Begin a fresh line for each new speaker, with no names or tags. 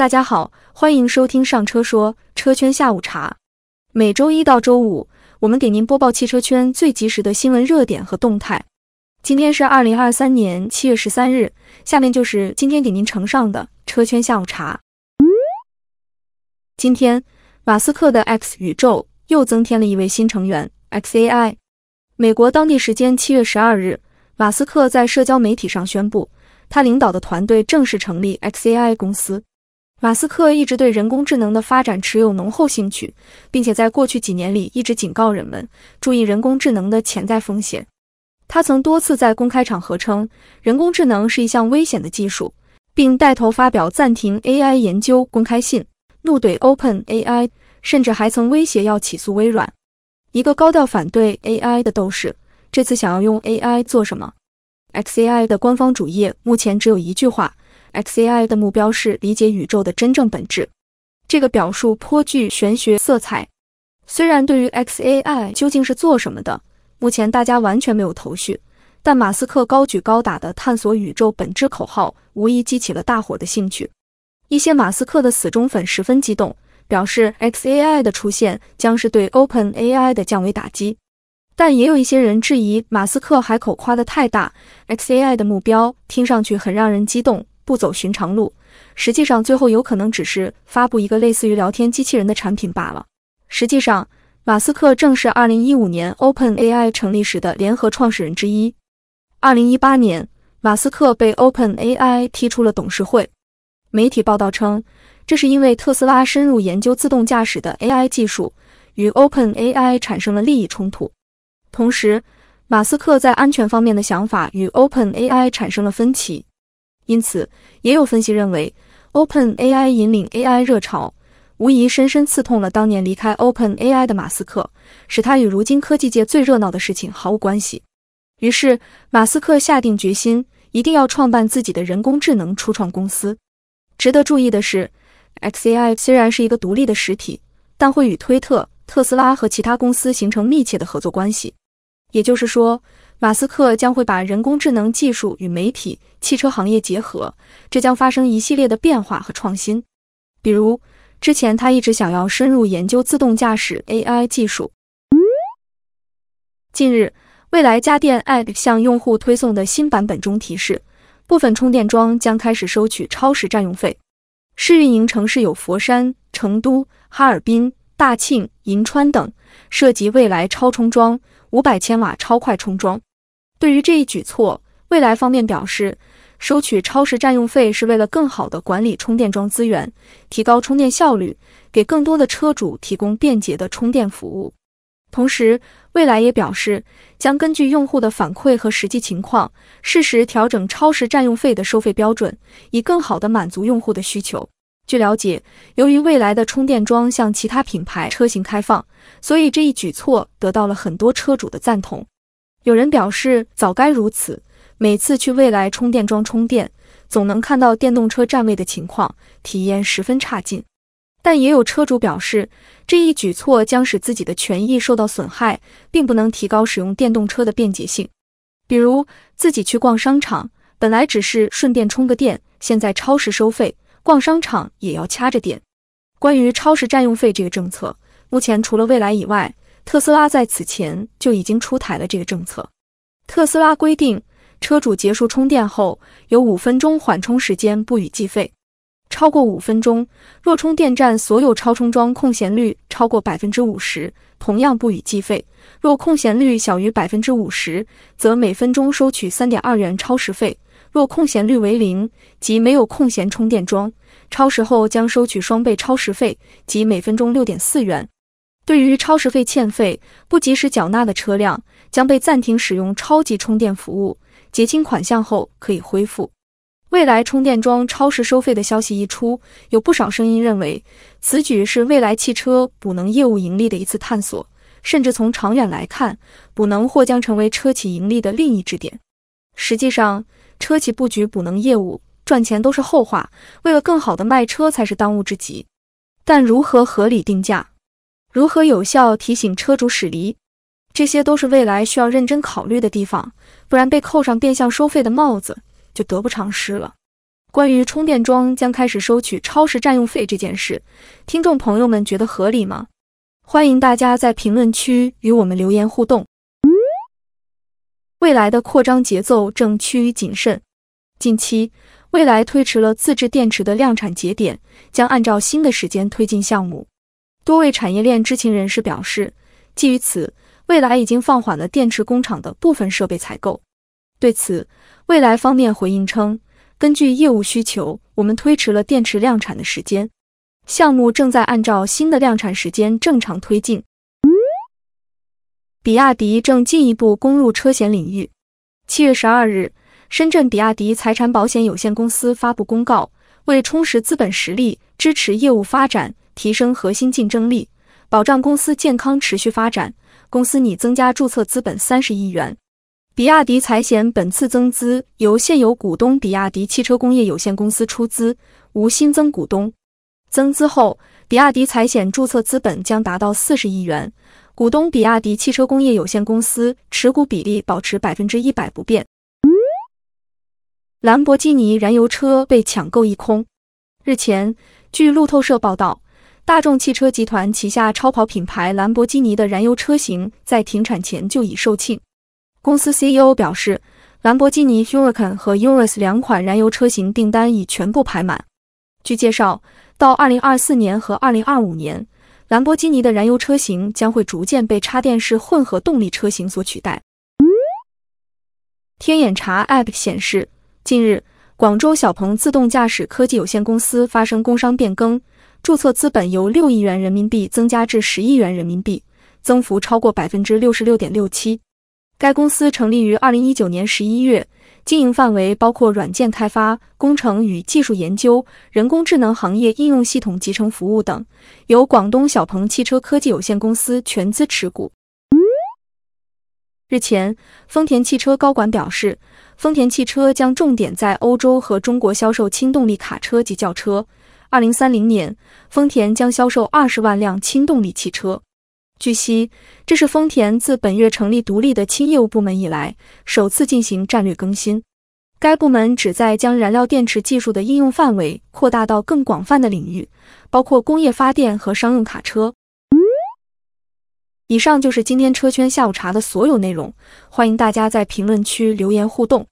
大家好，欢迎收听上车说车圈下午茶。每周一到周五，我们给您播报汽车圈最及时的新闻热点和动态。今天是二零二三年七月十三日，下面就是今天给您呈上的车圈下午茶。今天，马斯克的 X 宇宙又增添了一位新成员 XAI。美国当地时间七月十二日，马斯克在社交媒体上宣布，他领导的团队正式成立 XAI 公司。马斯克一直对人工智能的发展持有浓厚兴趣，并且在过去几年里一直警告人们注意人工智能的潜在风险。他曾多次在公开场合称人工智能是一项危险的技术，并带头发表暂停 AI 研究公开信，怒怼 OpenAI，甚至还曾威胁要起诉微软。一个高调反对 AI 的斗士，这次想要用 AI 做什么？XAI 的官方主页目前只有一句话。XAI 的目标是理解宇宙的真正本质，这个表述颇具玄学色彩。虽然对于 XAI 究竟是做什么的，目前大家完全没有头绪，但马斯克高举高打的探索宇宙本质口号，无疑激起了大伙的兴趣。一些马斯克的死忠粉十分激动，表示 XAI 的出现将是对 OpenAI 的降维打击。但也有一些人质疑马斯克海口夸得太大，XAI 的目标听上去很让人激动。不走寻常路，实际上最后有可能只是发布一个类似于聊天机器人的产品罢了。实际上，马斯克正是2015年 OpenAI 成立时的联合创始人之一。2018年，马斯克被 OpenAI 踢出了董事会。媒体报道称，这是因为特斯拉深入研究自动驾驶的 AI 技术，与 OpenAI 产生了利益冲突。同时，马斯克在安全方面的想法与 OpenAI 产生了分歧。因此，也有分析认为，OpenAI 引领 AI 热潮，无疑深深刺痛了当年离开 OpenAI 的马斯克，使他与如今科技界最热闹的事情毫无关系。于是，马斯克下定决心，一定要创办自己的人工智能初创公司。值得注意的是，XAI 虽然是一个独立的实体，但会与推特、特斯拉和其他公司形成密切的合作关系。也就是说，马斯克将会把人工智能技术与媒体、汽车行业结合，这将发生一系列的变化和创新。比如，之前他一直想要深入研究自动驾驶 AI 技术。近日，未来家电 App 向用户推送的新版本中提示，部分充电桩将开始收取超时占用费。试运营城市有佛山、成都、哈尔滨、大庆、银川等，涉及未来超充桩、五百千瓦超快充桩。对于这一举措，蔚来方面表示，收取超时占用费是为了更好地管理充电桩资源，提高充电效率，给更多的车主提供便捷的充电服务。同时，蔚来也表示，将根据用户的反馈和实际情况，适时调整超时占用费的收费标准，以更好地满足用户的需求。据了解，由于蔚来的充电桩向其他品牌车型开放，所以这一举措得到了很多车主的赞同。有人表示，早该如此。每次去蔚来充电桩充电，总能看到电动车占位的情况，体验十分差劲。但也有车主表示，这一举措将使自己的权益受到损害，并不能提高使用电动车的便捷性。比如，自己去逛商场，本来只是顺便充个电，现在超时收费，逛商场也要掐着点。关于超时占用费这个政策，目前除了蔚来以外，特斯拉在此前就已经出台了这个政策。特斯拉规定，车主结束充电后有五分钟缓冲时间不予计费，超过五分钟，若充电站所有超充桩空闲率超过百分之五十，同样不予计费；若空闲率小于百分之五十，则每分钟收取三点二元超时费；若空闲率为零，即没有空闲充电桩，超时后将收取双倍超时费，即每分钟六点四元。对于超时费欠费不及时缴纳的车辆，将被暂停使用超级充电服务，结清款项后可以恢复。未来充电桩超时收费的消息一出，有不少声音认为此举是未来汽车补能业务盈利的一次探索，甚至从长远来看，补能或将成为车企盈利的另一支点。实际上，车企布局补能业务赚钱都是后话，为了更好的卖车才是当务之急。但如何合理定价？如何有效提醒车主驶离？这些都是未来需要认真考虑的地方，不然被扣上变相收费的帽子就得不偿失了。关于充电桩将开始收取超时占用费这件事，听众朋友们觉得合理吗？欢迎大家在评论区与我们留言互动。未来的扩张节奏正趋于谨慎。近期，未来推迟了自制电池的量产节点，将按照新的时间推进项目。多位产业链知情人士表示，基于此，未来已经放缓了电池工厂的部分设备采购。对此，未来方面回应称。根据业务需求，我们推迟了电池量产的时间，项目正在按照新的量产时间正常推进。比亚迪正进一步攻入车险领域。七月十二日，深圳比亚迪财产保险有限公司发布公告，为充实资本实力，支持业务发展，提升核心竞争力，保障公司健康持续发展，公司拟增加注册资本三十亿元。比亚迪财险本次增资由现有股东比亚迪汽车工业有限公司出资，无新增股东。增资后，比亚迪财险注册资本将达到四十亿元，股东比亚迪汽车工业有限公司持股比例保持百分之一百不变。兰博基尼燃油车被抢购一空。日前，据路透社报道，大众汽车集团旗下超跑品牌兰博基尼的燃油车型在停产前就已售罄。公司 CEO 表示，兰博基尼 Huracan 和 Urus 两款燃油车型订单已全部排满。据介绍，到2024年和2025年，兰博基尼的燃油车型将会逐渐被插电式混合动力车型所取代。天眼查 App 显示，近日，广州小鹏自动驾驶科技有限公司发生工商变更，注册资本由六亿元人民币增加至十亿元人民币，增幅超过百分之六十六点六七。该公司成立于二零一九年十一月，经营范围包括软件开发、工程与技术研究、人工智能行业应用系统集成服务等，由广东小鹏汽车科技有限公司全资持股。日前，丰田汽车高管表示，丰田汽车将重点在欧洲和中国销售轻动力卡车及轿车。二零三零年，丰田将销售二十万辆轻动力汽车。据悉，这是丰田自本月成立独立的轻业务部门以来首次进行战略更新。该部门旨在将燃料电池技术的应用范围扩大到更广泛的领域，包括工业发电和商用卡车。以上就是今天车圈下午茶的所有内容，欢迎大家在评论区留言互动。